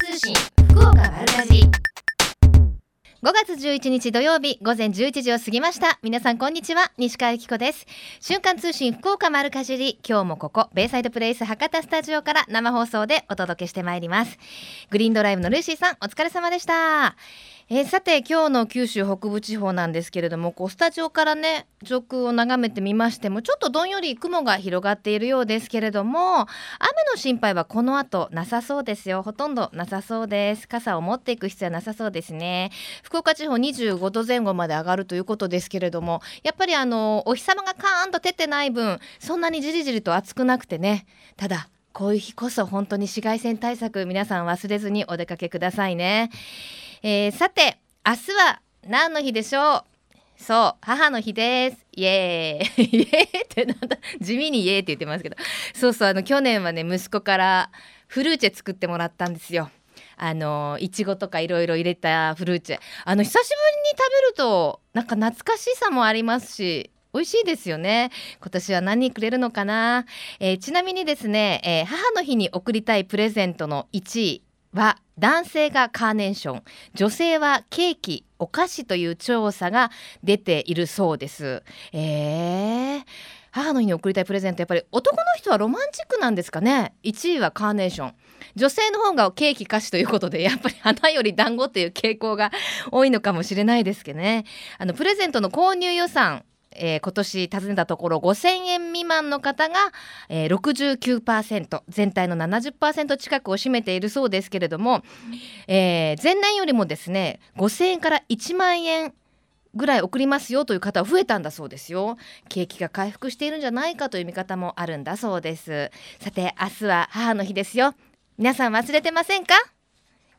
通信福岡丸かじり。5月11日土曜日午前11時を過ぎました。皆さんこんにちは。西川由紀子です。瞬間通信福岡丸かじり。今日もここベイサイドプレイス博多スタジオから生放送でお届けしてまいります。グリーンドライブのルーシーさんお疲れ様でした。えー、さて今日の九州北部地方なんですけれどもこうスタジオからね上空を眺めてみましてもちょっとどんより雲が広がっているようですけれども雨の心配はこの後なさそうですよ。ほとんどなさそうです。傘を持っていく必要はなさそうですね。福岡地方25度前後まで上がるということですけれどもやっぱりあのお日様がカーンと照ってない分そんなにじりじりと暑くなくてね。ただこういう日こそ本当に紫外線対策皆さん忘れずにお出かけくださいね。えー、さて明日は何の日でしょう？そう母の日です。イエーイ。イエーイってなんだ？地味にイエーイって言ってますけど。そうそうあの去年はね息子からフルーチェ作ってもらったんですよ。あのいちごとかいろいろ入れたフルーチェ。あの久しぶりに食べるとなんか懐かしさもありますし美味しいですよね。今年は何くれるのかな、えー、ちなみにですね、えー、母の日に贈りたいプレゼントの1位。は男性がカーネーション。女性はケーキお菓子という調査が出ているそうです。えー母の日に贈りたいプレゼントやっぱり男の人はロマンチックなんですかね。1位はカーネーション。女性の方がケーキ菓子ということでやっぱり花より団子っていう傾向が多いのかもしれないですけどね。あのプレゼントの購入予算えー、今年尋ねたところ5000円未満の方が、えー、69%全体の70%近くを占めているそうですけれども、えー、前年よりもですね5000円から1万円ぐらい送りますよという方は増えたんだそうですよ。景気が回復しているんじゃないかという見方もあるんだそうです。さて明日は母の日ですよ。皆さん忘れてませんか？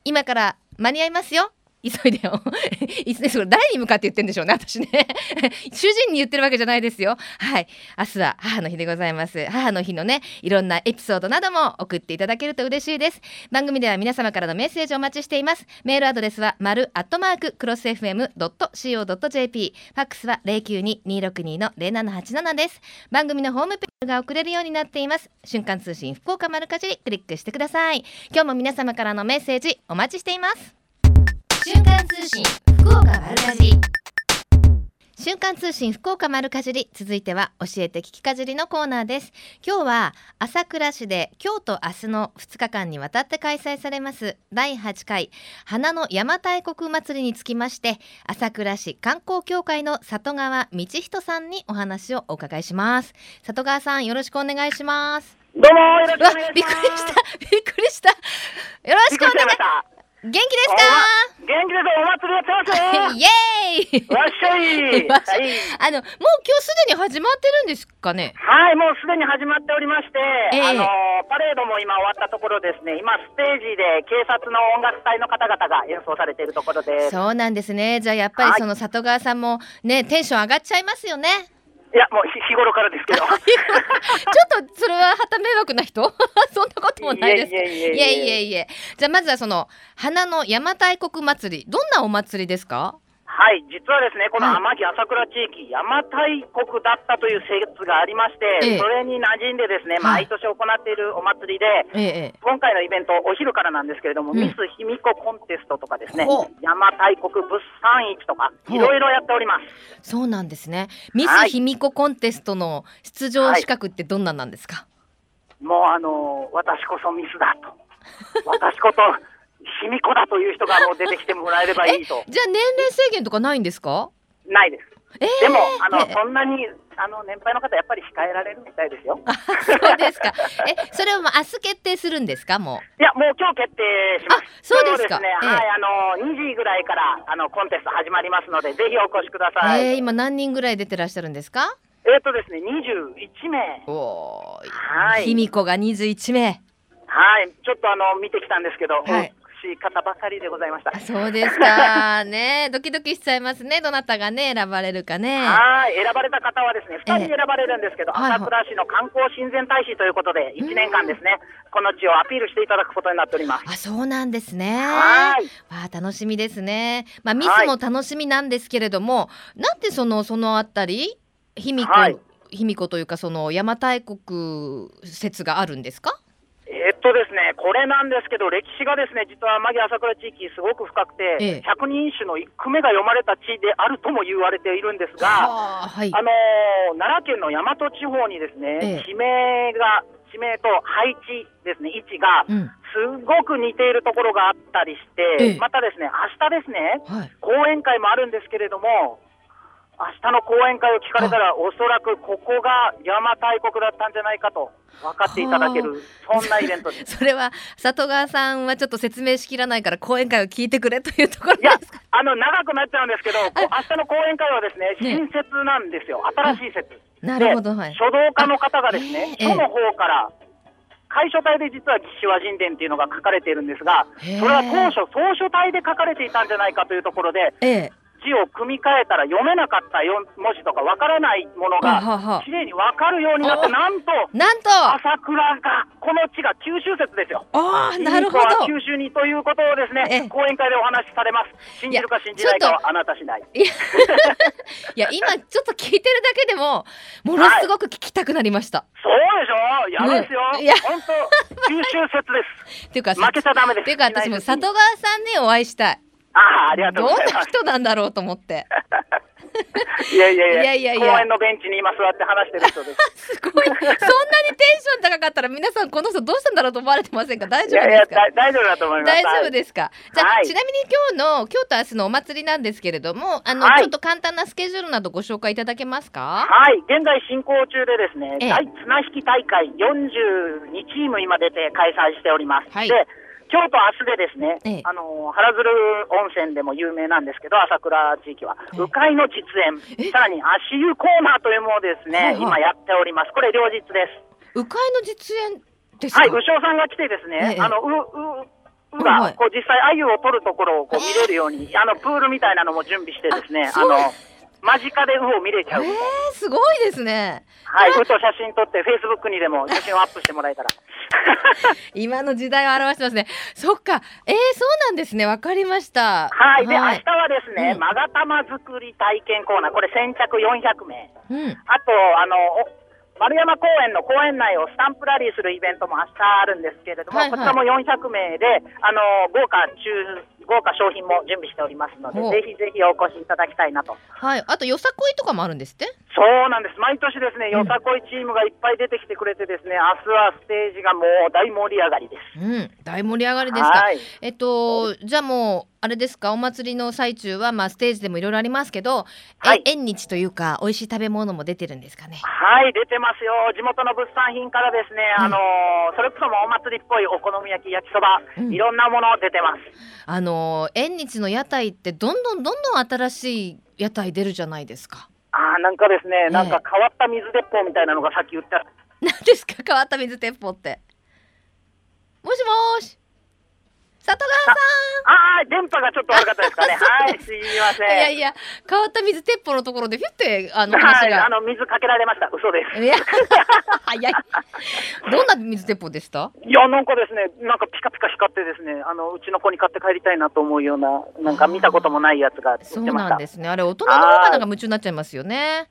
今から間に合いますよ。急いでよ。いつそ誰に向かって言ってんでしょうね私ね。主人に言ってるわけじゃないですよ。はい。明日は母の日でございます。母の日のねいろんなエピソードなども送っていただけると嬉しいです。番組では皆様からのメッセージをお待ちしています。メールアドレスは丸アットマーククロス FM.co.jp ファックスは092262の0787です。番組のホームページが送れるようになっています。瞬間通信福岡丸かじりクリックしてください。今日も皆様からのメッセージお待ちしています。瞬間通信福岡丸かじり。瞬間通信福岡丸かじり。続いては教えて聞きかじりのコーナーです。今日は朝倉市で今日と明日の2日間にわたって開催されます第8回花の山大国祭りにつきまして朝倉市観光協会の里川道人さんにお話をお伺いします。里川さんよろしくお願いします。どうもよろしくお願いします。びっくりした。びっくりした。よろしくお願い元気ですか？元気です。お祭りやってます。イエーイ！わっしゃい。はい、あのもう今日すでに始まってるんですかね？はいもうすでに始まっておりまして、えー、あのパレードも今終わったところですね。今ステージで警察の音楽隊の方々が演奏されているところです。そうなんですね。じゃあやっぱりその里川さんもねテンション上がっちゃいますよねいや、もう日頃からですけど。ちょっと、それは、はた迷惑な人？そんなこともないです。いえいえいえいえ。じゃあ、まずはその、花の邪馬台国祭り、どんなお祭りですか？はい、実はですね、この天城朝倉地域、邪馬台国だったという説がありまして、ええ、それに馴染んでですね、毎年行っているお祭りで、え、今回のイベント、お昼からなんですけれども、うん、ミス卑弥呼コンテストとかですね、邪馬台国物産市とか、いろいろやっております。そうなんですね。ミス卑弥呼コンテストの出場資格ってどんななんですか、はい、もうあの私こそミスだと。私こと卑弥呼だという人がもう出てきてもらえればいいと。じゃあ年齢制限とかないんですか？ないです。えー、でも、あの、そんなに、あの、年配の方、やっぱり控えられるみたいですよ。そうですか。え、それはもう明日決定するんですか、もう。いや、もう今日決定します。そうですか。すね、えー、はい、あの、2時ぐらいから、あの、コンテスト始まりますので、ぜひお越しください。えー、今何人ぐらい出てらっしゃるんですか？えっ、とですね、21名。おはい。卑弥呼が21名。はい、ちょっとあの見てきたんですけど、はい、しい方ばかりでございました。そうですか ね、ドキドキしちゃいますね。どなたがね選ばれるかね。はい、選ばれた方はですね、二人選ばれるんですけど、朝倉市の観光親善大使ということで、一年間ですね、この地をアピールしていただくことになっております。あ、そうなんですね。はい。わあ、楽しみですね。まあミスも楽しみなんですけれども、なんでそのそのあたり、卑弥呼、卑弥呼というかその邪馬台国説があるんですか？とですね、これなんですけど、歴史がですね、実は天城朝倉地域、すごく深くて、ええ、百人一首の一句目が読まれた地であるとも言われているんですが、はい、あのー、奈良県の大和地方にですね、え、地名が、地名と配置ですね、位置が、すごく似ているところがあったりして、またですね、明日ですね、はい、講演会もあるんですけれども、明日の講演会を聞かれたら、おそらくここが邪馬台国だったんじゃないかと分かっていただける、そんなイベントです。それは里川さんはちょっと説明しきらないから、講演会を聞いてくれというところですか？あの長くなっちゃうんですけど、明日の講演会はですね、新説なんですよ、新しい説。な。るほど、はい、書道家の方がですね、書の方から、楷書体で実は義手話神殿っていうのが書かれているんですが、それは当初、草書体で書かれていたんじゃないかというところで、ええ、字を組み替えたら読めなかった文字とかわからないものがきれいにわかるようになってなんとなんと朝倉がこの地が九州説ですよ。ああなるほど。九州にということをですね講演会でお話しされます。信じるか信じないかはあなた次第。いや 今ちょっと聞いてるだけでもものすごく聞きたくなりました。はい、そうでしょ。やるですよ。いや本当九州説です。っていうか負けちゃダメです。っていうか私も里川さんにお会いしたい。ああ、ありがとうどんな人なんだろうと思って。いやいやいやいやいやいや公園のベンチに今座って話してる人です。すごい。そんなにテンション高かったら皆さんこの人どうしたんだろうと思われてませんか？大丈夫ですか？大丈夫だと思います。大丈夫ですか？じゃあ、はい、ちなみに今日の今日と明日のお祭りなんですけれども、あの、はい、ちょっと簡単なスケジュールなどご紹介いただけますか？はい。現在進行中でですね、大綱引き大会42チーム今出て開催しております。はい、で今日と明日でですね、ええ、あの原鶴温泉でも有名なんですけど、朝倉地域は、鵜飼の実演、さらに足湯コーナーというものですね、はいはい、今やっております。これ両日です。鵜飼の実演ですか？はい、鵜匠さんが来てですね、え、あの、う、う、うが、こう実際、鮎を取るところをこう見れるように、あのプールみたいなのも準備してですね、あの、間近でウを見れちゃう。えー、すごいですね。はい、ウと写真撮って、フェイスブックにでも写真をアップしてもらえたら。今の時代を表してますね。そっか、えー、そうなんですね。わかりました。はい、で、はい、明日はですね、まが玉作り体験コーナー、これ先着400名。うん、あと、あの、丸山公園の公園内をスタンプラリーするイベントも明日あるんですけれども、はいはい、こちらも400名で、あの、豪華中、豪華商品も準備しておりますので、ぜひぜひお越しいただきたいなと。はい、あとよさこいとかもあるんですって？そうなんです。毎年ですね、よさこいチームがいっぱい出てきてくれてですね、明日はステージがもう大盛り上がりです。うん、大盛り上がりですか。えっと、じゃあもう、あれですか？お祭りの最中は、まあ、ステージでもいろいろありますけど、はい、縁日というか美味しい食べ物も出てるんですかね？はい出てますよ。地元の物産品からですね、うん、あのそれこそもお祭りっぽいお好み焼き焼きそば、うん、いろんなもの出てます。あの縁日の屋台ってどんどんどんどん新しい屋台出るじゃないですか。あなんかですね、なんか変わった水鉄砲みたいなのがさっき言った。何ですか？変わった水鉄砲って。もしもし里川さん。ああ電波がちょっと悪かったですかね。はいすいません。いやいや変わった水鉄砲のところでピュってあの話が、はい、あの水かけられました。嘘です。いや早い。どんな水鉄砲でした？いやなんかですねなんかピカピカ光ってですねあのうちの子に買って帰りたいなと思うようななんか見たこともないやつがそうなんですね。あれ大人の方がなんか夢中になっちゃいますよね。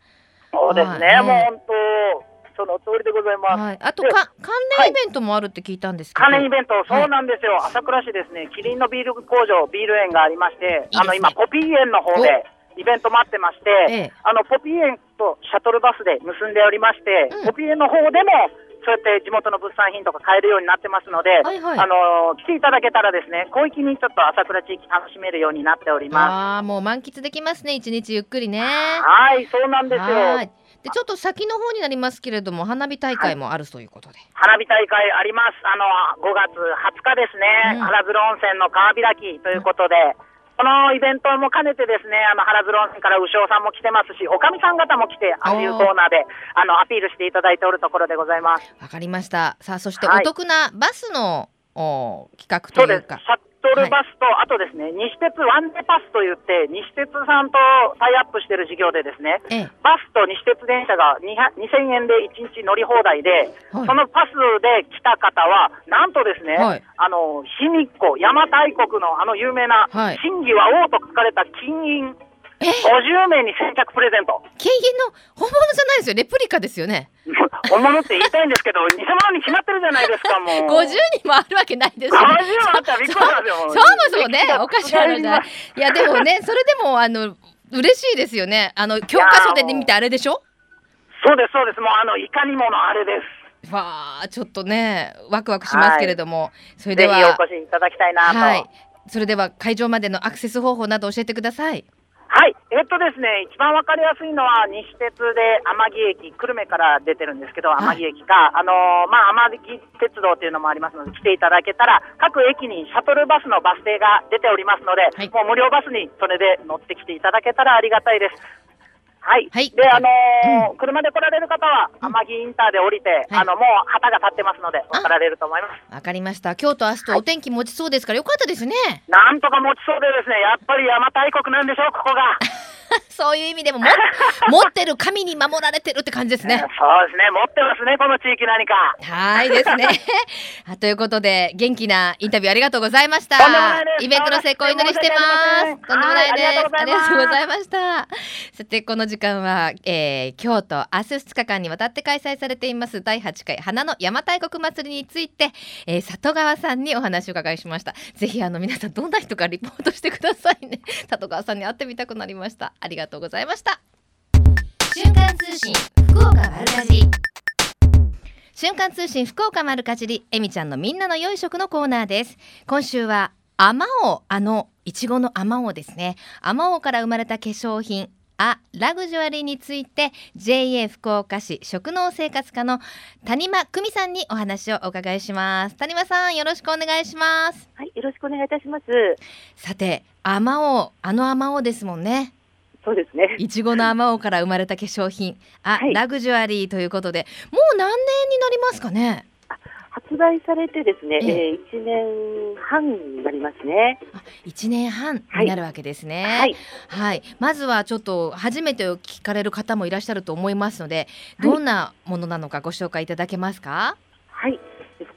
そうですね、もう本当その通りでございます。はい、あとか関連イベントもあるって聞いたんですけど、関連イベント、そうなんですよ、朝倉市ですね、キリンのビール工場、ビール園がありまして、いいね、あの今、ポピー園の方でイベント待ってまして、ええ、あのポピー園とシャトルバスで結んでおりまして、うん、ポピー園の方でも、そうやって地元の物産品とか買えるようになってますので、はいはい、あの来ていただけたらですね、広域にちょっと朝倉地域楽しめるようになっております。ああ、もう満喫できますね、一日ゆっくりね。はい、そうなんですよ。でちょっと先の方になりますけれども花火大会もあるということで、はい、花火大会あります。あの5月20日ですね、うん、原鶴温泉の川開きということで、うん。このイベントも兼ねてですね、あの原鶴温泉から牛尾さんも来てますし、おかみさん方も来て、ああいうコーナーであのアピールしていただいておるところでございます。わかりました。さあ、そしてお得なバスの、はい、お企画というか。そうですトルバスと、はい、あとですね、西鉄ワンデパスといって、西鉄さんとタイアップしてる事業でですね、ええ、バスと西鉄電車が2000円で1日乗り放題で、はい、そのパスで来た方は、なんとですね、はい、あの、卑弥呼、邪馬台国のあの有名な、真偽は王と書かれた金印、50名に先着プレゼント。金銀の本物じゃないですよ、レプリカですよね。本物って言いたいんですけど、偽物に決まってるじゃないですか、もう。50人もあるわけないですよ、ね。50もあったらびっくりしますよ。そもそもね、おかしい話だ。いや、でもね、それでも、あの、嬉しいですよね。あの、教科書で見てあれでしょそうです、そうです。もう、あの、いかにものあれです。わあ、ちょっとね、ワクワクしますけれども、はい、それでは。お越しいただきたいなと。はい。それでは会場までのアクセス方法など教えてください。はい、えっとですね、一番わかりやすいのは西鉄で天城駅、久留米から出てるんですけど、天城駅か、あのー、まあ、天城鉄道っていうのもありますので、来ていただけたら、各駅にシャトルバスのバス停が出ておりますので、はい、もう無料バスにそれで乗ってきていただけたらありがたいです。はい。はい、で、あのーうん、車で来られる方は、天城インターで降りて、うん、あの、もう旗が立ってますので、渡られると思います。わかりました。今日と明日とお天気持ちそうですか？ら、よかったですね。なんとか持ちそうでですね、やっぱり邪馬台国なんでしょう、ここが。そういう意味でもも 持ってる神に守られてるって感じですね。そうですね、持ってますね、この地域何か。はいですね。ということで、元気なインタビューありがとうございました。イベントの成功を祈りしてます。とんでもないです。ありがとうございました。さて、この時間は、えー、京都、明日2日間にわたって開催されています第8回花の山大国祭りについて、えー、里川さんにお話を伺いしました。ぜひ、あの、皆さん、どんな人かリポートしてくださいね。里川さんに会ってみたくなりました。ありがとうございました。瞬間通信福岡丸かじり。瞬間通信福岡丸かじりえみちゃんのみんなの良い食のコーナーです。今週はあまおあのいちごのあまおですね。あまおから生まれた化粧品あラグジュアリーについて JA 福岡市食農生活課の谷間久美さんにお話をお伺いします。谷間さんよろしくお願いします。はいよろしくお願いいたします。さてあまおあのあまおですもんねそうですね。いちごのあまおうから生まれた化粧品、あ、はい、ラグジュアリーということで、もう何年になりますかね？発売されてですね、ええー、1年半になりますね。1年半になるわけですね。はい、はい、まずはちょっと初めて聞かれる方もいらっしゃると思いますので、どんなものなのかご紹介いただけますか？はい、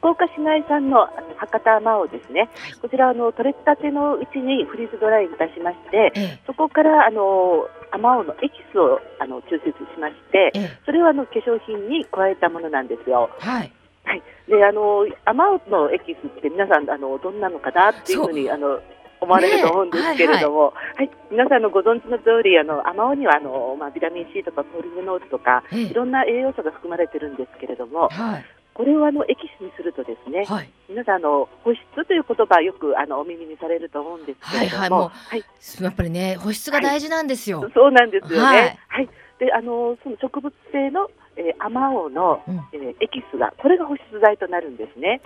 福岡市内産の博多まおですね、はい、こちらあの取れたてのうちにフリーズドライいたしまして、ええ、そこからあのあまのエキスをあの抽出しまして、え、それをあの化粧品に加えたものなんですよ。はい。はい、であのあまおうのエキスって皆さんあのどんなのかなっていうふうにあの思われると思うんですけれども、ねはい、はい、皆さんのご存知の通りあのあまおうにはあのまあビタミン C とかポリフェノールとか、いろんな栄養素が含まれてるんですけれども、はい、これをあのエキスにするとですね、はい、皆さんあの保湿という言葉よくあのお耳にされると思うんですけれども、はいはい、やっぱりね保湿が大事なんですよ。そうなんですよね。はい。であのその植物性のえー、アマオの、うん、えー、エキスがこれが保湿剤となるんですね。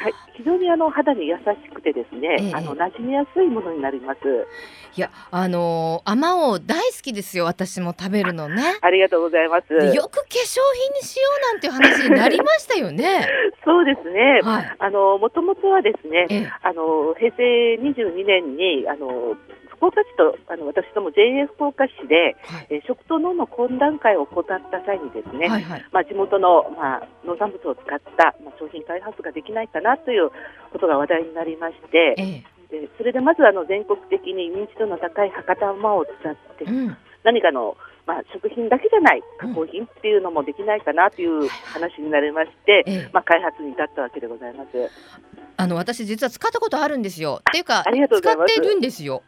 はい、非常にあの肌に優しくてですね、ええ、あの馴染みやすいものになります。いや、あのー、あまおう大好きですよ。私も食べるのね。ありがとうございます。よく化粧品にしようなんていう話になりましたよね。そうですね。はい、あのもともとはですね、え、あの平成22年にあの福岡市とあの私ども JA 福岡市で、はい、え食と脳の懇談会を行った際にですね、はいはい、まあ、地元の、まあ、農産物を使った、まあ、商品開発ができないかなということが話題になりまして、ええ、でそれでまずあの全国的に認知度の高い博多馬を使って、うん、何かのまあ、食品だけじゃない加工品っていうのもできないかなという話になりまして、うん、まあ、開発に至ったわけでございます。あの私実は使ったことあるんですよ。っていうか使ってるんですよ。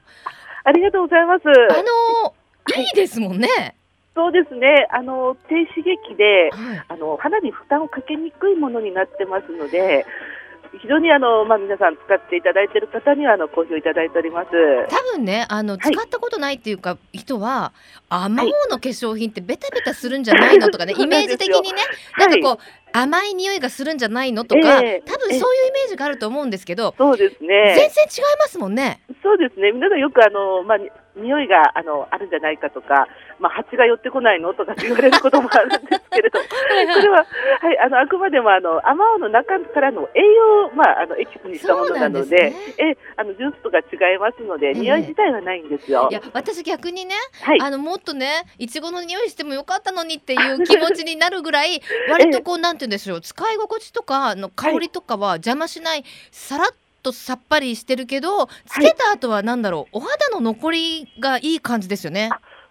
ありがとうございます。あのいいですもんね。そうですね。あの低刺激で、はい、あの肌に負担をかけにくいものになってますので、非常にあの、まあ、皆さん使っていただいている方にはあの好評いただいております。多分ねあの、使ったことないっていうか人はあまおうの化粧品ってベタベタするんじゃないのとかね、イメージ的にねなんかこう、甘い匂いがするんじゃないのとか、えー、多分そういうイメージがあると思うんですけど、そうですね。全然違いますもんね。そうですね。皆さんよくあの、まあ、匂いがあのあるんじゃないかとか、まあ、蜂が寄ってこないのとか言われることもあるんですけれどはい、これは、はい、あのあくまでもあのあまおうの中からの栄養、まあ、あのエキスにしたものなのでで、ね、えあのジュースとか違いますので、えー、匂い自体はないんですよ。いや私逆にね、はい、あのもっとねいちごの匂いしてもよかったのにっていう気持ちになるぐらい割とこう、なんて言うんでしょう使い心地とかの香りとかは邪魔しない、さらっとさっぱりしてるけどつけた後はなんだろう、お肌の残りがいい感じですよね。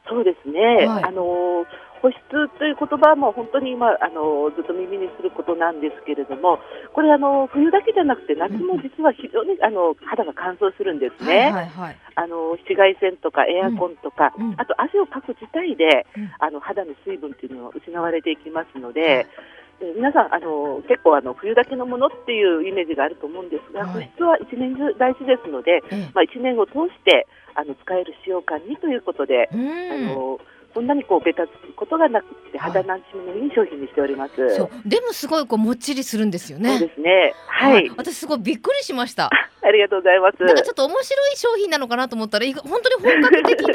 そうですね、はい、あの保湿という言葉も本当に今あのずっと耳にすることなんですけれどもこれあの冬だけじゃなくて夏も実は非常にあの肌が乾燥するんですね、はいはいはい、あの紫外線とかエアコンとか、うん、あと汗をかく自体で、うん、あの肌の水分っていうのは失われていきますので、皆さんあの結構あの冬だけのものっていうイメージがあると思うんですが、はい、保湿は1年中大事ですので、まあ、1年を通してあの使える使用感にということで、あのそんなにこうべたつくことがなくて肌なじみのいい商品にしております。そうでもすごいこうもっちりするんですよね。そうですね。はい。私すごいびっくりしました。ありがとうございます。なんかちょっと面白い商品なのかなと思ったら本当に本格的なね。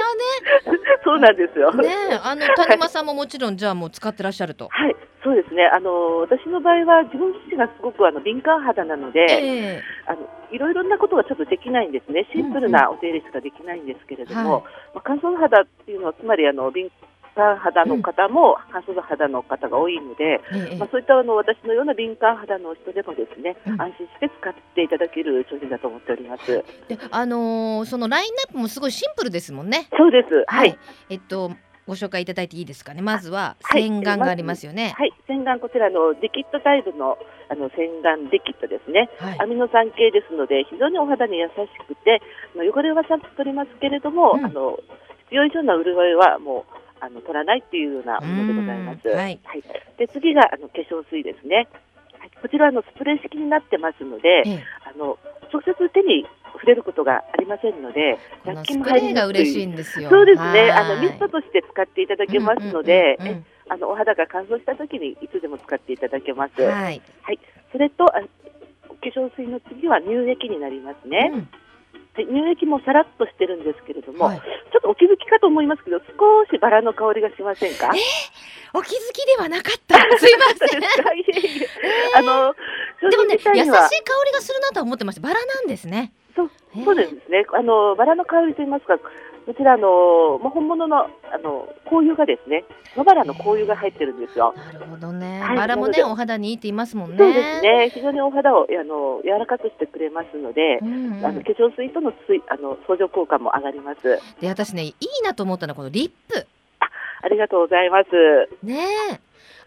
そうなんですよ。ねあの谷間さんももちろんじゃあもう使ってらっしゃると。はい。そうですね。あの私の場合は自分自身がすごくあの敏感肌なので、えー、あのいろいろなことがちょっとできないんですね。シンプルなお手入れしかできないんですけれども、うんうんはい、まあ乾燥肌っていうのはつまりあの敏感肌の方も乾燥肌の方が多いので、うん、まあ、そういったあの私のような敏感肌の人でもですね、うん、安心して使っていただける商品だと思っております。で、あのー、そのラインナップもすごいシンプルですもんね。そうです。はい。はい、えっとご紹介いただいていいですかね？まずは洗顔がありますよね。はい、洗顔こちらのデキットタイプのあの洗顔デキットですね、はい、アミノ酸系ですので非常にお肌に優しくて、まあ、汚れはちゃんと取りますけれども、うん、あの必要以上の潤いはもうあの取らないっていうようなものでございます。はい、はい、で次があの化粧水ですね。はい、こちらのスプレー式になってますので、ええ、あの直接手に触れることがありませんので、雑菌も入りが嬉しいんですよ。そうですね。あのミストとして使っていただけますので、あのお肌が乾燥した時にいつでも使っていただけます。はい。はい。それとあ化粧水の次は乳液になりますね。うん乳液もさらっとしてるんですけれども、はい、ちょっとお気づきかと思いますけど、少しバラの香りがしませんか？え？ー、お気づきではなかった。すいません。あの、でもね、優しい香りがするなと思ってました。バラなんですね。そう、ですね。あのバラの香りと言いますか、こちらの、まあ、本物のあの香油がですね、野バラの香油が入ってるんですよ。なるほどね。はい、バラもね、お肌にいいって言いますもんね。そうですね。非常にお肌をあの柔らかくしてくれますので、うんうん、あの化粧水との水あの相乗効果も上がります。で、私ね、いいなと思ったのはこのリップ。あ、ありがとうございます。ね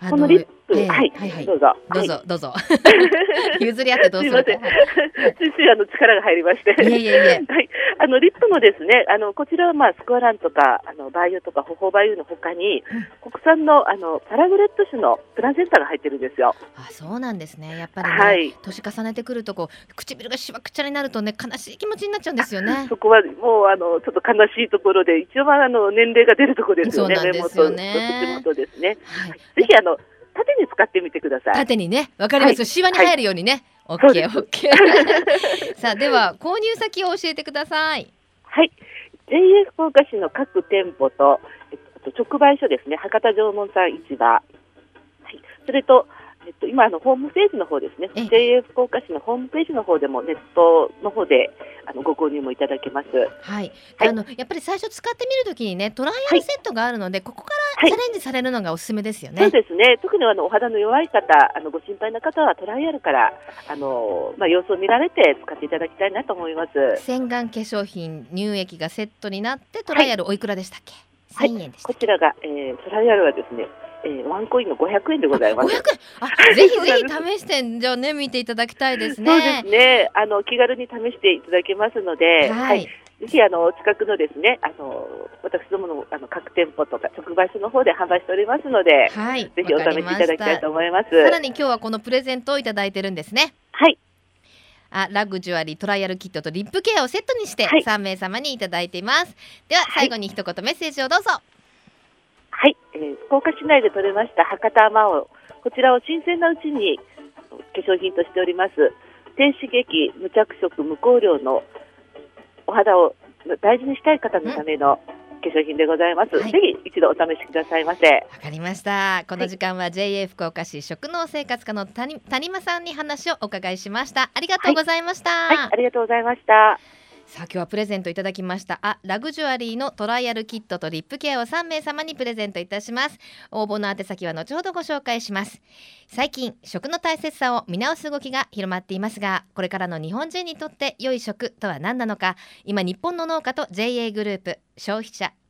このリップ、えー、はい、はい、はい、どうぞ。どうぞ、どうぞ。譲り合ってどうするか。すいません。ついあの力が入りまして。いえいえいえ。はい。あのリップもですね、あのこちらはまあスクワランとかあのバイオとかホホバイオのほかに、うん、国産のあのパラグレット種のプラセンタが入ってるんですよ。あ、そうなんですね。やっぱりね、はい、年重ねてくるとこう唇がしわくちゃになるとね悲しい気持ちになっちゃうんですよね。そこはもうあのちょっと悲しいところで一応はあの年齢が出るところですよね。そうなんですよね。目元ですね。はい、ぜひあの縦に使ってみてください。縦にね、わかります。シワに入るようにね。オッケーオッケー。さあでは購入先を教えてください。はい。JA 福岡市の各店舗と、えっと、直売所ですね、博多縄文産市場。はい。それとえっと、今あのホームページの方ですね、JA 福岡市のホームページの方でもネットの方であのご購入もいただけます。はい。はい、あのやっぱり最初使ってみるときにねトライアルセットがあるので、はい、ここからチャレンジされるのがおすすめですよね。そうですね。特にあのお肌の弱い方、あのご心配な方はトライアルからあのまあ様子を見られて使っていただきたいなと思います。洗顔化粧品乳液がセットになってトライアルおいくらでしたっけ？はい、円でした。こちらが、えー、トライアルはですね。えー、ワンコインの500円でございます。500円あぜひぜひ試してじゃあね見ていただきたいですね。そうですね。あの気軽に試していただけますので、はい、はい、ぜひあの近くのですねあの私どものあの各店舗とか直売所の方で販売しておりますので、はい、ぜひお試しいただきたいと思います。さらに今日はこのプレゼントをいただいてるんですね。はい。あラグジュアリートライアルキットとリップケアをセットにして3名様にいただいています。では最後に一言メッセージをどうぞ。はい、えー、福岡市内で採れました博多あまおう。こちらを新鮮なうちに化粧品としております。低刺激無着色無香料のお肌を大事にしたい方のための、化粧品でございます、はい、ぜひ一度お試しくださいませ。わかりました。この時間は JA 福岡市食農生活課の谷谷間さんに話をお伺いしました。ありがとうございました、はい、はい、ありがとうございましたさあ今日はプレゼントいただきました。あラグジュアリーのトライアルキットとリップケアを3名様にプレゼントいたします。応募の宛先は後ほどご紹介します。最近食の大切さを見直す動きが広まっていますがこれからの日本人にとって良い食とは何なのか。今日本の農家と JA グループ消費者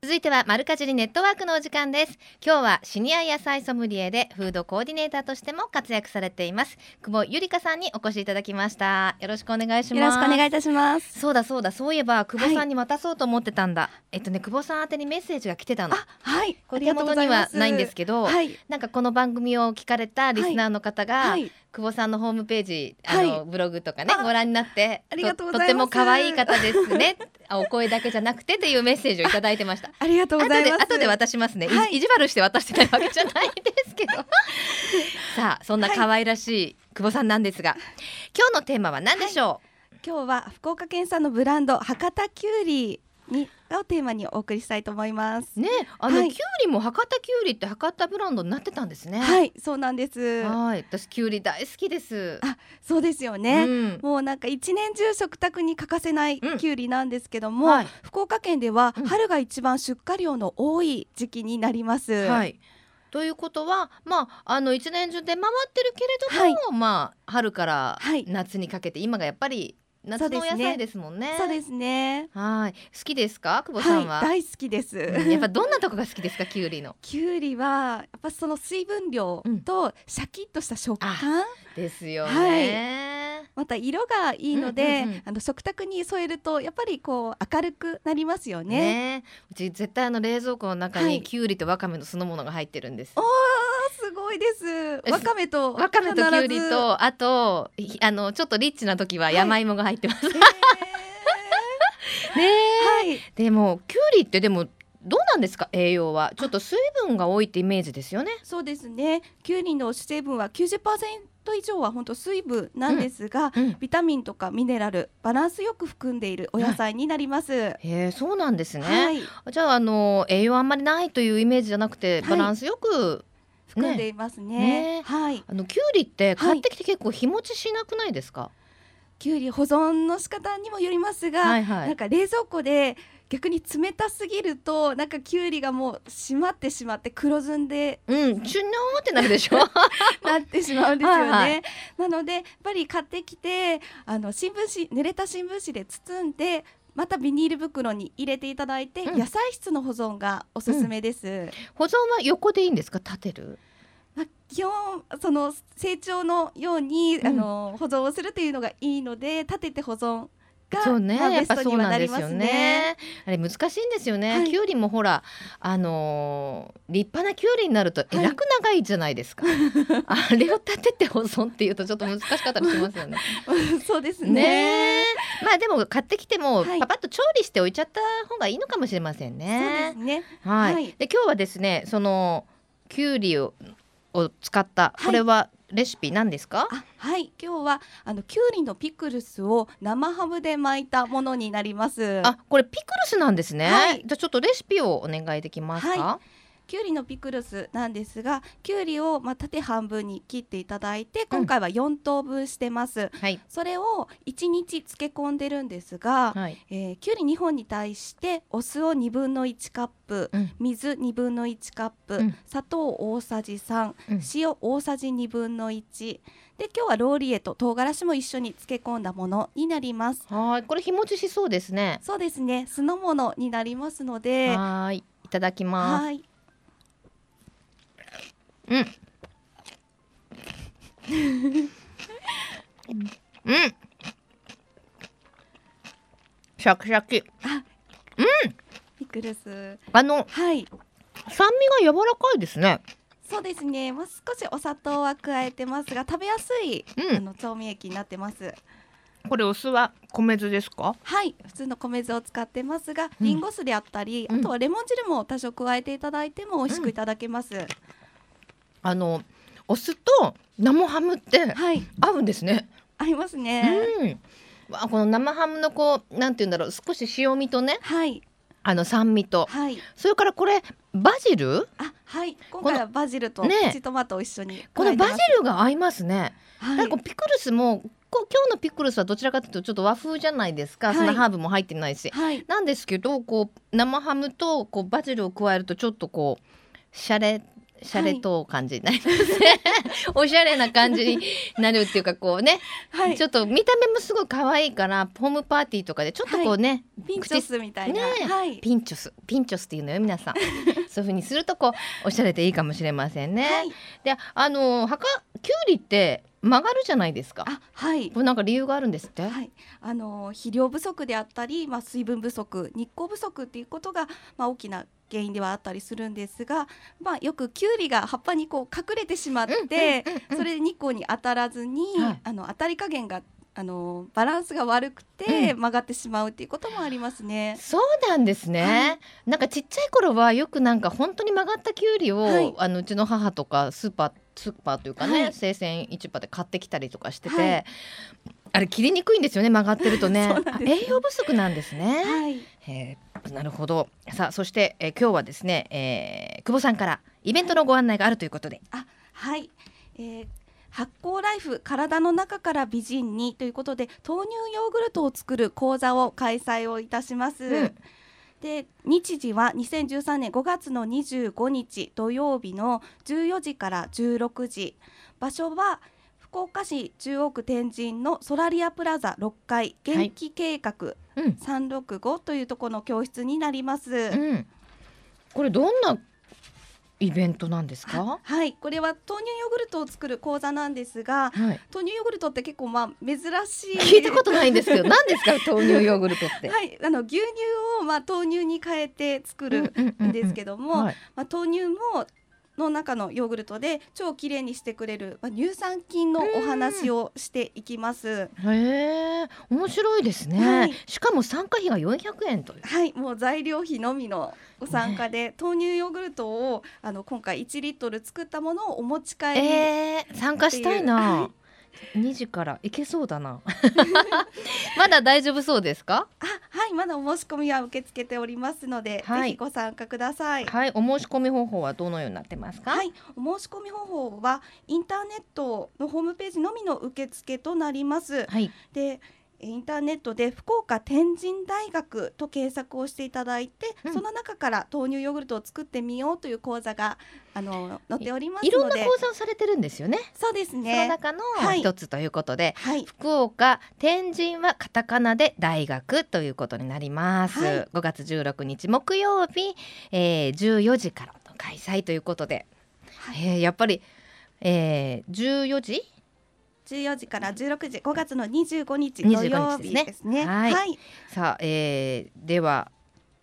続いてはマルカジリネットワークのお時間です。今日はシニア野菜ソムリエでフードコーディネーターとしても活躍されています。久保ゆりかさんにお越しいただきました。よろしくお願いします。よろしくお願いいたします。そうだそうだ。そういえば久保さんに渡そうと思ってたんだ、はい、えっとね久保さん宛にメッセージが来てたの。はい。これ手元にはないんですけど、はい、なんかこの番組を聞かれたリスナーの方が、はい久保さんのホームページあの、はい、ブログとかねご覧になってありがとうとても可愛い方ですね。お声だけじゃなくてというメッセージをいただいてました。ありがとうございます。後で渡しますね、はい、意地悪して渡してないわけじゃないですけど。さあそんな可愛らしい久保さんなんですが、今日のテーマは何でしょう、今日は福岡県産のブランド博多きゅうりにをテーマにお送りしたいと思います。ね、あの、はい、きゅうりも博多きゅうりって博多ブランドになってたんですね。はい、そうなんです。はい、私きゅうり大好きです。あ、そうですよね。うん、もうなんか一年中食卓に欠かせないきゅうりなんですけども、うんはい、福岡県では春が一番出荷量の多い時期になります。はい。ということは、まあ、あの一年中で回ってるけれども、はい、まあ春から夏にかけて、今がやっぱり夏の野菜ですもんね。そうですね。はい。好きですか、久保さんは？はい、大好きです、やっぱどんなとこが好きですか、きゅうりの。きゅうりは、やっぱその水分量とシャキッとした食感。ですよね。はいまた色がいいので、うんうんうん、あの食卓に添えるとやっぱりこう明るくなりますよね。ねうち絶対あの冷蔵庫の中にきゅうりとわかめの酢の物が入ってるんです。おーすごいです。わかめとわかめときゅうりとあとあのちょっとリッチな時は山芋が入ってます。はい、ねはい、でもきゅうりってでもどうなんですか？栄養は。ちょっと水分が多いってイメージですよね。そうですね。きゅうりの主成分は90%以上は本当水分なんですが、うん。うん、ビタミンとかミネラルバランスよく含んでいるお野菜になります。へえそうなんですね。はい、じゃああの栄養あんまりないというイメージじゃなくてバランスよく、含んでいますね。ねはい。あのきゅうりって買ってきて結構日持ちしなくないですか？はい、きゅうり保存の仕方にもよりますが、はいはい、なんか冷蔵庫で逆に冷たすぎるとなんかきゅうりがもう締まってしまって黒ずんでうん チュノーってなるでしょ？なってしまうんですよね、はいはい、なのでやっぱり買ってきてあの新聞紙濡れた新聞紙で包んでまたビニール袋に入れていただいて、うん、野菜室の保存がおすすめです、うん、保存は横でいいんですか？立てる？まあ、基本その成長のように、うん、あの保存をするというのがいいので立てて保存そうね、やっぱそうなんですよね。あれ難しいんですよね。はい、きゅうりもほら、あのー、立派なきゅうりになるとえらく長いじゃないですか。はい、あれを立てて保存っていうとちょっと難しかったりしますよね。そうですね。ねまあでも買ってきても、パパッと調理しておいちゃった方がいいのかもしれませんね。そうですね。はい。はい、で今日はですね、そのきゅうりをを使ったこれはレシピ何ですか？はい。今日はあのきゅうりのピクルスを生ハムで巻いたものになります。あこれピクルスなんですね、はい、じゃちょっとレシピをお願いできますか、はいきゅうりのピクルスなんですがきゅうりをまあ縦半分に切っていただいて今回は4等分してます、うんはい、それを1日漬け込んでるんですが、はい、えー、きゅうり2本に対してお酢を2分の1カップ、うん、水2分の1カップ、うん、砂糖大さじ3、塩大さじ2分の1で今日はローリエと唐辛子も一緒に漬け込んだものになります。はい。これ日持ちしそうですね。そうですね。酢の物になりますので。はい。いただきます。はいうん。うん。シャキシャキ。あうん。ピクルスあのはい。酸味が柔らかいですね。そうですね。もう少しお砂糖は加えてますが食べやすい、うん、あの調味液になってます。これお酢は米酢ですか？はい。普通の米酢を使ってますが、リンゴ酢であったり、あとはレモン汁も多少加えていただいても美味しくいただけます、うんあのお酢と生ハムって合うんですね。はい、合いますね。うん。わこの生ハムのこうなんて言うんだろう少し塩味とね。はい。あの酸味と、はい、それからこれバジル？あはい。今回はバジルとプチトマトを一緒に、ね、このバジルが合いますね、はい、なんかピクルスも今日のピクルスはどちらかというとちょっと和風じゃないですか、はい、そのハーブも入ってないし、はい、なんですけどこう生ハムとこうバジルを加えるとちょっとこうシャレシャレと感じになりますね、はい、おしゃれな感じになるっていうかこうね、はい、ちょっと見た目もすごい可愛いからホームパーティーとかでちょっとこうね、はい、ピンチョスみたいな、ねピンチョス。ピンチョスっていうのよ皆さん。そういう風にするとこうおしゃれでいいかもしれませんね、であのはかきゅうりって曲がるじゃないですか。はい。これなんか理由があるんですって？はい。あの肥料不足であったり、まあ水分不足、日光不足っていうことがまあ大きな原因ではあったりするんですが、まあ、よくきゅうりが葉っぱにこう隠れてしまって、それで日光に当たらずに、はい、あの当たり加減があのバランスが悪くて曲がってしまうっていうこともありますね。うん、そうなんですね、はい、なんかちっちゃい頃はよくなんか本当に曲がったきゅうりを、はい、あのうちの母とかスーパースーパーというかね、はい、生鮮市場で買ってきたりとかしてて、あれ切りにくいんですよね曲がってるとね。栄養不足なんですね。はい、えー、なるほど。さあそして、えー、今日はですね、えー、久保さんからイベントのご案内があるということで。あはい、えー発酵ライフ体の中から美人にということで豆乳ヨーグルトを作る講座を開催をいたします。うん、で日時は2013年5月の25日土曜日の14時から16時。場所は福岡市中央区天神のソラリアプラザ6階元気計画365というところの教室になります。うん、これどんなイベントなんですか？はい。これは豆乳ヨーグルトを作る講座なんですが、はい、豆乳ヨーグルトって結構まあ珍しい。聞いたことないんですけど何ですか？豆乳ヨーグルトって。はい。あの牛乳をまあ豆乳に変えて作るんですけども、まあ豆乳もの中のヨーグルトで超きれいにしてくれる、まあ、乳酸菌のお話をしていきます。へえ、面白いですね、はい、しかも参加費が400円とはい、もう材料費のみのご参加で、ね、豆乳ヨーグルトをあの今回1リットル作ったものをお持ち帰り、えー、参加したいな。はい2時から行けそうだな。まだ大丈夫そうですか？あはいまだお申し込みは受け付けておりますので、はい、ぜひご参加ください。はいお申し込み方法はどのようになってますか？はいお申し込み方法はインターネットのホームページのみの受付となります。はい。でインターネットで福岡天神大学と検索をしていただいて、うん、その中から豆乳ヨーグルトを作ってみようという講座があの載っておりますいろんな講座をされてるんですよね。そうですね。その中の一つということで、はい、福岡天神はカタカナで大学ということになります。はい、5月16日木曜日、えー、14時からの開催ということで、はい、えー、やっぱり、えー、14時14時から16時5月の25日土曜日ですね。はい、はい、さあ、えー、では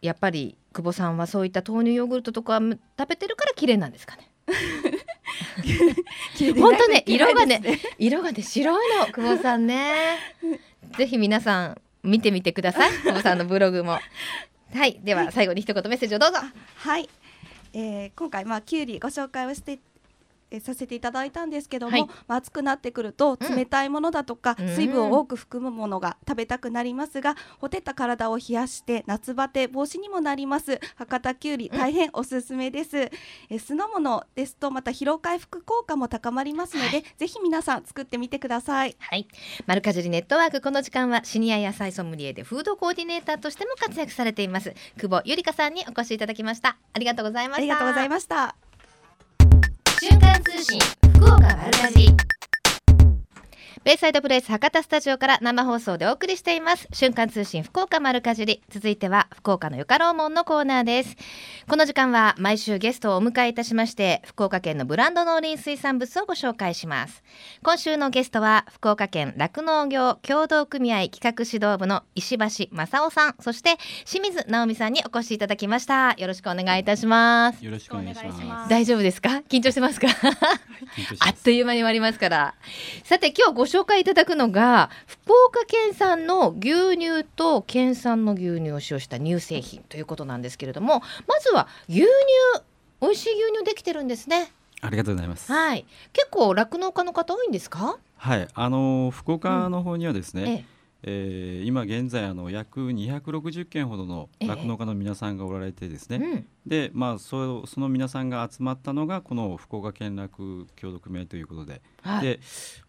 やっぱり久保さんはそういった豆乳ヨーグルトとか食べてるから綺麗なんですかね？本当ね色がね色がね白いの久保さんね。ぜひ皆さん見てみてください久保さんのブログも。はいでは最後に一言メッセージをどうぞ。はい、えー、今回まあきゅうりご紹介をしてえさせていただいたんですけども、はい、まあ、暑くなってくると冷たいものだとか、うん、水分を多く含むものが食べたくなりますが、ほてった体を冷やして夏バテ防止にもなります。博多きゅうり大変おすすめです、うん、え酢の物ですとまた疲労回復効果も高まりますので、はい、ぜひ皆さん作ってみてください。はい。マルカジリネットワークこの時間はシニア野菜ソムリエでフードコーディネーターとしても活躍されています。久保ゆりかさんにお越しいただきました。ありがとうございました。ありがとうございました瞬間通信福岡丸かじりベイサイドプレイス博多スタジオから生放送でお送りしています。瞬間通信福岡丸かじり。続いては福岡のよかろうもんのコーナーです。この時間は毎週ゲストをお迎えいたしまして福岡県のブランド農林水産物をご紹介します。今週のゲストは福岡県酪農業協同組合企画指導部の石橋正夫さん。そして清水直美さんにお越しいただきました。よろしくお願いいたします。よろしくお願いします。大丈夫ですか？緊張してますか？あっという間に終わりますから。さて今日ご紹介いただくのが福岡県産の牛乳と県産の牛乳を使用した乳製品ということなんですけれどもまずは牛乳美味しい牛乳できてるんですね。ありがとうございます。はい。結構酪農家の方多いんですか？はい。あの福岡の方にはですね、うんえええー、今現在あの約260件ほどの酪農家の皆さんがおられてですね、えうん、でまあそその皆さんが集まったのがこの福岡県酪協同組合ということで、はい、で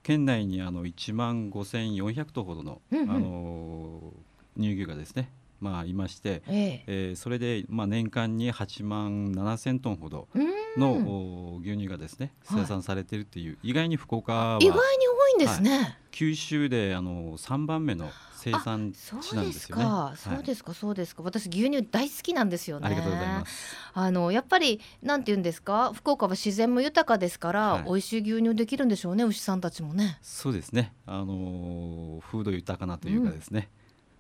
県内にあの1万5400頭ほどの、うんうん、あの乳牛がですねまあ、いまして、ええ。えー、それで、まあ、年間に8万7千トンほどの牛乳がですね生産されているっていう、はい、意外に福岡は。意外に多いんですね、はい、九州であの3番目の生産地なんですよね。そうですか、そうですか。私牛乳大好きなんですよね。ありがとうございます。あのやっぱりなんて言うんですか、福岡は自然も豊かですから、はい、美味しい牛乳できるんでしょうね、牛さんたちもね。そうですね。あの風土豊かなというかですね。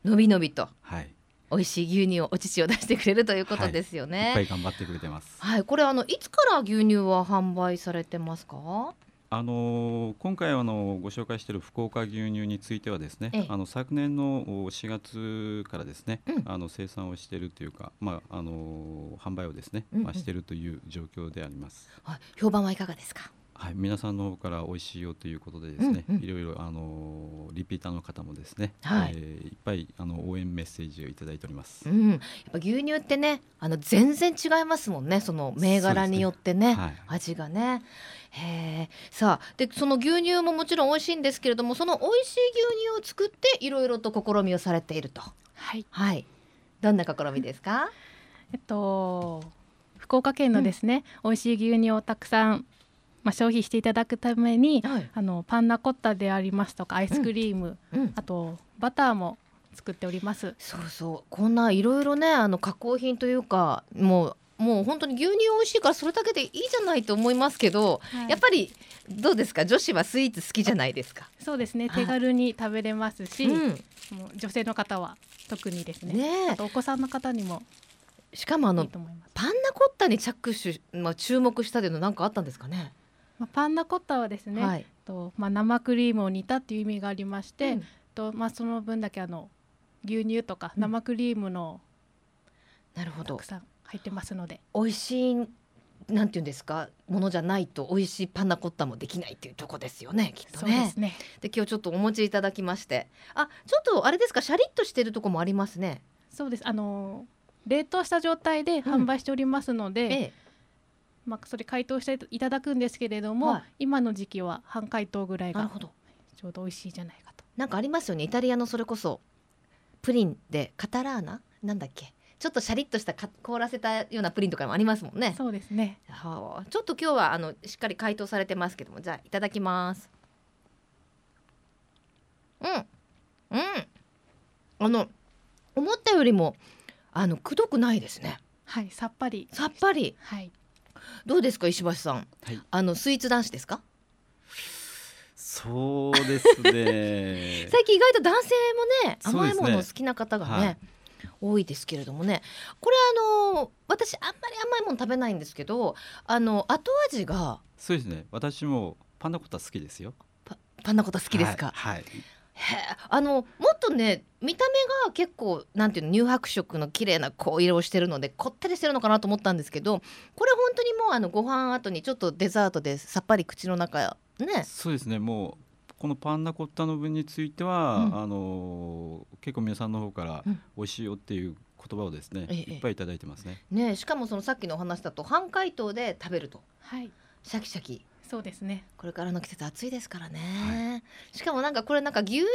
うん、のびのびと。はい。美味しい牛乳をお乳を出してくれるということですよね。はい、いっぱい頑張ってくれてます。はい、これあのいつから牛乳は販売されてますか？あの今回あのご紹介している福岡牛乳についてはですね、あの昨年の4月からですね、うん、あの生産をしているというか、まああの販売をですね、うんうん、まあしているという状況であります。はい、評判はいかがですか？はい、皆さんの方から美味しいよということでですね、うんうん、いろいろあのリピーターの方もですね、はい。えー、いっぱいあの応援メッセージをいただいております。うん、やっぱ牛乳ってね、あの全然違いますもんね。その銘柄によってね、ね。はい、味がね。へさあでその牛乳ももちろん美味しいんですけれどもその美味しい牛乳を作っていろいろと試みをされていると。はい、はい、どんな試みですか？えっと福岡県のですね、うん、美味しい牛乳をたくさんまあ、消費していただくために、はい、あのパンナコッタでありますとかアイスクリーム、うん。うん、あとバターも作っております。そうそう。こんないろいろねあの加工品というかもうもう本当に牛乳美味しいからそれだけでいいじゃないと思いますけど、はい、やっぱりどうですか？女子はスイーツ好きじゃないですか？そうですね。手軽に食べれますし、うん、もう女性の方は特にですね。ねあとお子さんの方にもしかもあのパンナコッタに着手、まあ、注目したというのは何かあったんですかね？まあ、パンナコッタはですね、はい、とまあ、生クリームを煮たっていう意味がありまして、うん、とまあ、その分だけあの牛乳とか生クリームの、なるほど。たくさん入ってますので。美味しいなんていうんですか？ものじゃないと美味しいパンナコッタもできないっていうとこですよねきっとね。で、ね、今日ちょっとお持ちいただきまして。あちょっとあれですかシャリッとしてるとこもありますね。そうです。あの冷凍した状態で販売しておりますので、うんええ、まあ、それ解凍していただくんですけれども、はい、今の時期は半解凍ぐらいがちょうど美味しいじゃないかと。なんかありますよねイタリアのそれこそプリンでカタラーナ？なんだっけ？ちょっとシャリッとした凍らせたようなプリンとかもありますもんね。そうですね。はあ、ちょっと今日はあのしっかり解凍されてますけども、じゃあいただきます。うん、うん。あの思ったよりもあのくどくないですね。はい、さっぱり。さっぱり。はい。どうですか石橋さん、はい、あのスイーツ男子ですか？そうですね。最近意外と男性もね甘いもの好きな方がね、はい、多いですけれどもね。これあの私あんまり甘いもの食べないんですけどあの後味がそうですね。私もパンナコッタ好きですよ。パンナコッタ好きですか、はい、はいあのもっとね見た目が結構なんていうの乳白色の綺麗なこう色をしてるのでこってりしてるのかなと思ったんですけどこれ本当にもうあのご飯後にちょっとデザートでさっぱり口の中ね。そうですね。もうこのパンナコッタの分については、うん、あの結構皆さんの方から美味しいよっていう言葉をですね、うん、いっぱいいただいてますね。ねしかもそのさっきのお話だと半解凍で食べると、はい、シャキシャキそうですね。これからの季節暑いですからね、はい、しかもなんかこれなんか牛乳の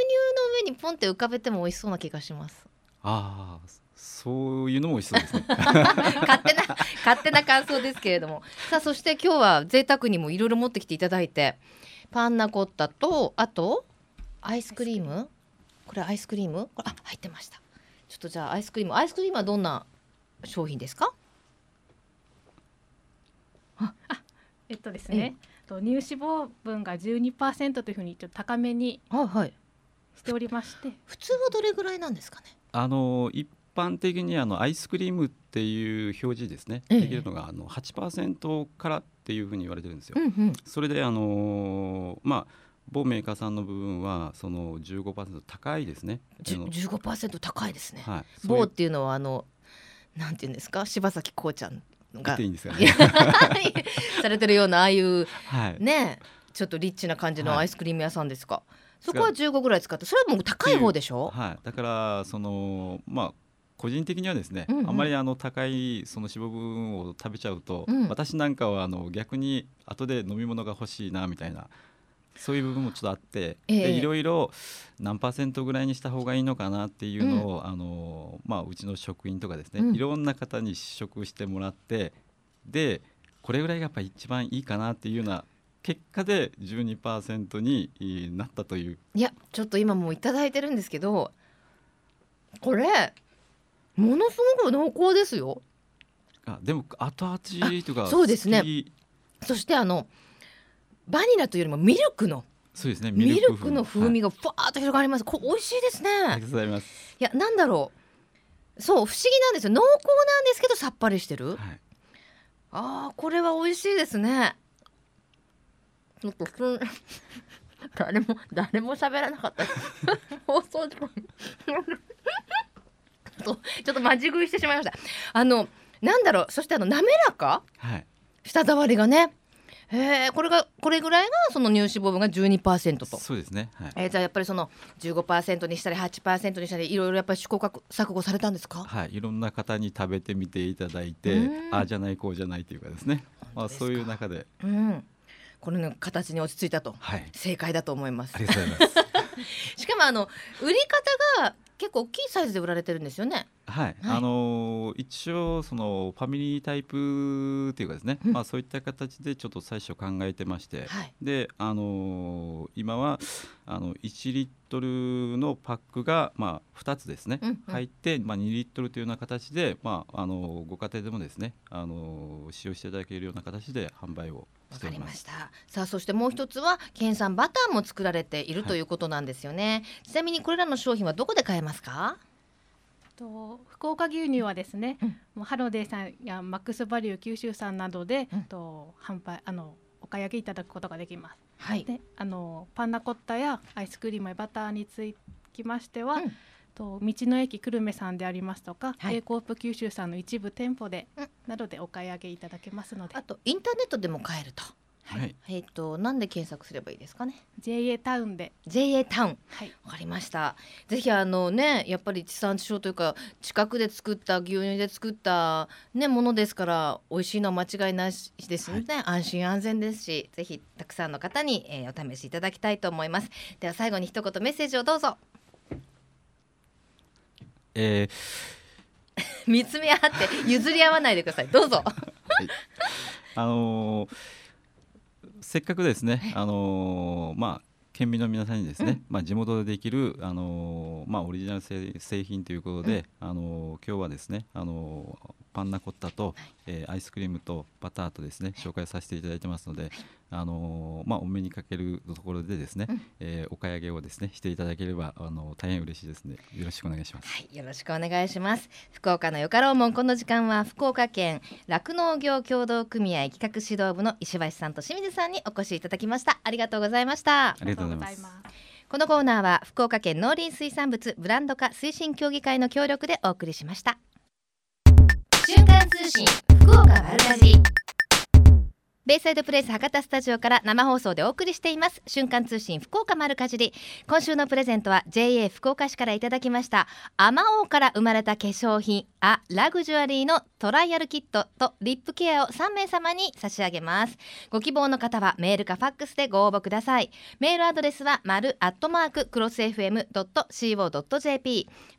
上にポンって浮かべても美味しそうな気がします。ああそういうのも美味しそうですね。勝手な勝手な感想ですけれども。さあそして今日は贅沢にもいろいろ持ってきていただいてパンナコッタとあとアイスクリーム？これアイスクリーム？これあ入ってました。ちょっとじゃあアイスクリームアイスクリームはどんな商品ですか？あえっとですね、と乳脂肪分が12%というふうにちょっと高めにしておりまして、はい、普通はどれぐらいなんですかね？あの一般的にあのアイスクリームっていう表示ですね、ええ、できるのがあの8%からっていうふうに言われてるんですよ。うんうん、それであのまあ某メーカーさんの部分はその15%高いですね。15%高いですね。はい、某っていうのはあのなんていうんですか？柴咲コウちゃんがいいんですか、されてるようなああいう、はい、ねちょっとリッチな感じのアイスクリーム屋さんですか、はい、そこは15ぐらい使ってそれはもう高い方でしょ？はい。だからそのまあ個人的にはですね、うんうん、あまりあの高いその脂肪分を食べちゃうと、うん、私なんかはあの逆に後で飲み物が欲しいなみたいなそういう部分もちょっとあって、えー、いろいろ何パーセントぐらいにした方がいいのかなっていうのを、うん、あのまあ、うちの職員とかですね、うん、いろんな方に試食してもらってでこれぐらいがやっぱり一番いいかなっていうような結果で12%になったという。いやちょっと今もう頂いてるんですけどこれものすごく濃厚ですよ。あでも後味とかそうですね。そしてあのバニラというよりもミルクのそうですねミルクの風味がふわっと広がります、はい、こ美味しいですね。ありがとうございます。いやなんだろう。そう不思議なんですよ。濃厚なんですけどさっぱりしてる、はい、ああこれは美味しいですね。ちょっと誰も誰も喋らなかった。放送事故ちょっとまじ食いしてしまいました。あのなんだろう。そしてあの滑らか、はい、舌触りがねへえこれがこれぐらいがその乳脂肪分が12%と。そうですね、はい、えー、じゃあやっぱりその15%にしたり8%にしたりいろいろやっぱり試行錯誤されたんですか？はいいろんな方に食べてみていただいてああじゃないこうじゃないというかですね。まあそういう中で、うん、この、ね、形に落ち着いたと、はい、正解だと思います。ありがとうございます。しかもあの売り方が結構大きいサイズで売られてるんですよね。はい、はい、あのー、一応そのファミリータイプっていうかですね、うん、まあそういった形でちょっと最初考えてまして、はい、であのー、今はあの1リットルのパックがまあ2つですね、うんうん、入ってまあ2リットルというような形でまああのー、ご家庭でもですねあの使用していただけるような形で販売をわかりました。さあそしてもう一つは県産バターも作られているということなんですよね、はい、ちなみにこれらの商品はどこで買えますか？と福岡牛乳はですね、うん、もうハロデーさんやマックスバリュー九州さんなどで、うん、と販売あのお買い上げいただくことができます。はい、であのパンナコッタやアイスクリームやバターにつきましては、うん、と道の駅久留米さんでありますとか、はい、A コープ九州さんの一部店舗で、などでお買い上げいただけますので。あとインターネットでも買えると。はい、えっ、ー、となんで検索すればいいですかね？JA タウンで。JA タウン。はい。わかりました。ぜひあのねやっぱり地産地消というか近くで作った牛乳で作ったねものですから美味しいのは間違いなしですね、はい、安心安全ですしぜひたくさんの方に、えー、お試しいただきたいと思います。では最後に一言メッセージをどうぞ。えー、見つめ合って譲り合わないでください。どうぞ。はい、あのーせっかくですね、あのー、まあ県民の皆さんにですね、うん、まあ、地元でできる、あのー、まあ、オリジナル製品ということで、うん、あのー、今日はですね、あのパンナコッタと、はい、えアイスクリームとバターとですね紹介させていただいてますので、あのまあ、お目にかけるところでですね、うん、えお買い上げをですねしていただければあの大変嬉しいですね。よろしくお願いします、はい、よろしくお願いします。福岡のよかろうもんこの時間は福岡県酪農業協同組合企画指導部の石橋さんと清水さんにお越しいただきました。ありがとうございました。ありがとうございます。このコーナーは福岡県農林水産物ブランド化推進協議会の協力でお送りしました。瞬通信福岡丸かじり。ベイサイドプレイス博多スタジオから生放送でお送りしています。瞬間通信福岡丸かじり。今週のプレゼントは JA 福岡市からいただきました。アマオから生まれた化粧品。アラグジュアリーのトライアルキットとリップケアを3名様に差し上げます。ご希望の方はメールかファックスでご応募ください。メールアドレスは丸アットマーククロス FM.co.jp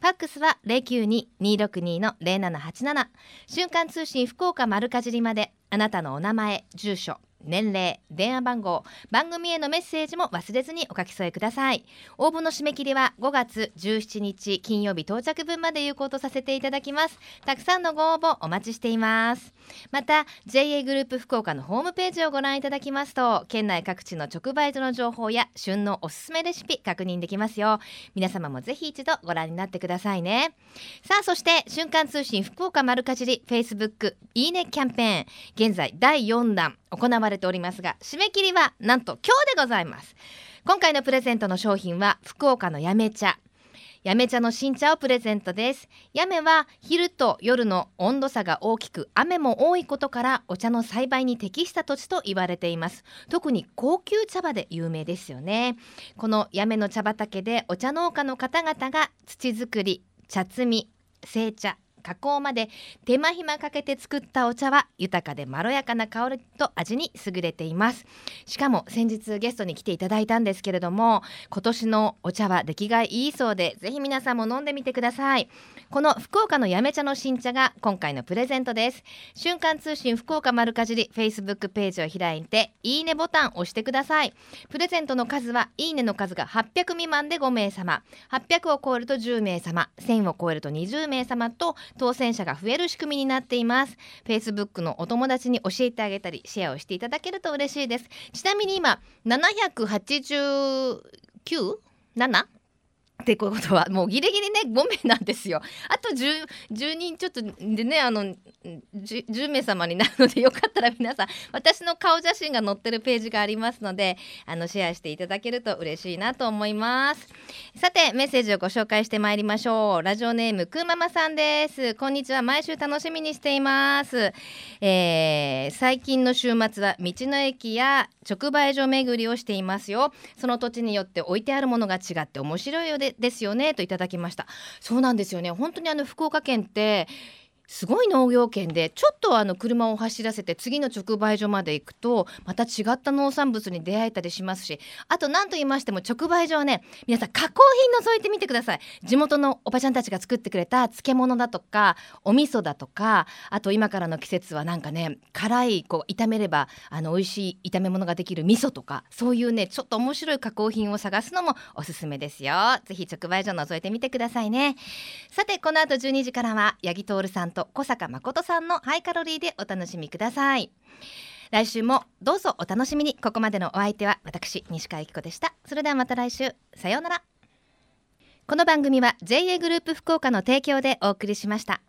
ファックスは092-262の0787瞬間通信福岡丸かじりまで。あなたのお名前住所。年齢電話番号番組へのメッセージも忘れずにお書き添えください。応募の締め切りは5月17日金曜日到着分まで有効とさせていただきます。たくさんのご応募お待ちしています。また JA グループ福岡のホームページをご覧いただきますと県内各地の直売所の情報や旬のおすすめレシピ確認できますよ。皆様もぜひ一度ご覧になってくださいね。さあそして瞬間通信福岡丸かじり Facebook いいねキャンペーン。現在第4弾行われれておりますが締め切りはなんと今日でございます。今回のプレゼントの商品は福岡のやめ茶。やめ茶の新茶をプレゼントです。やめは昼と夜の温度差が大きく雨も多いことからお茶の栽培に適した土地と言われています。特に高級茶葉で有名ですよね。このやめの茶畑でお茶農家の方々が土作り茶摘み製茶加工まで手間暇かけて作ったお茶は豊かでまろやかな香りと味に優れています。しかも先日ゲストに来ていただいたんですけれども今年のお茶は出来がいいそうでぜひ皆さんも飲んでみてください。この福岡のやめ茶の新茶が今回のプレゼントです。瞬間通信福岡丸かじり Facebook ページを開いていいねボタンを押してください。プレゼントの数はいいねの数が800未満で5名様。800を超えると10名様。1000を超えると20名様と当選者が増える仕組みになっています。Facebook のお友達に教えてあげたりシェアをしていただけると嬉しいです。ちなみに今789 7ってことはもうギリギリね5名なんですよ。あと 10, 10人ちょっとでねあの 10, 10, 名様になるのでよかったら皆さん私の顔写真が載ってるページがありますのであのシェアしていただけると嬉しいなと思います。さてメッセージをご紹介してまいりましょう。ラジオネームくーママさんです。こんにちは。毎週楽しみにしています、えー、最近の週末は道の駅や直売所巡りをしていますよ。その土地によって置いてあるものが違って面白いようでですよねといただきました。そうなんですよね。本当にあの福岡県ってすごい農業圏でちょっとあの車を走らせて次の直売所まで行くとまた違った農産物に出会えたりしますしあと何と言いましても直売所はね皆さん加工品覗いてみてください。地元のおばちゃんたちが作ってくれた漬物だとかお味噌だとかあと今からの季節はなんかね辛いこう炒めればあの美味しい炒め物ができる味噌とかそういうねちょっと面白い加工品を探すのもおすすめですよ。ぜひ直売所覗いてみてくださいね。さてこの後12時からは八木徹さんと小坂誠さんのハイカロリーでお楽しみください。来週もどうぞお楽しみに。ここまでのお相手は私西川由紀子でした。それではまた来週。さようなら。この番組は JA グループ福岡の提供でお送りしました。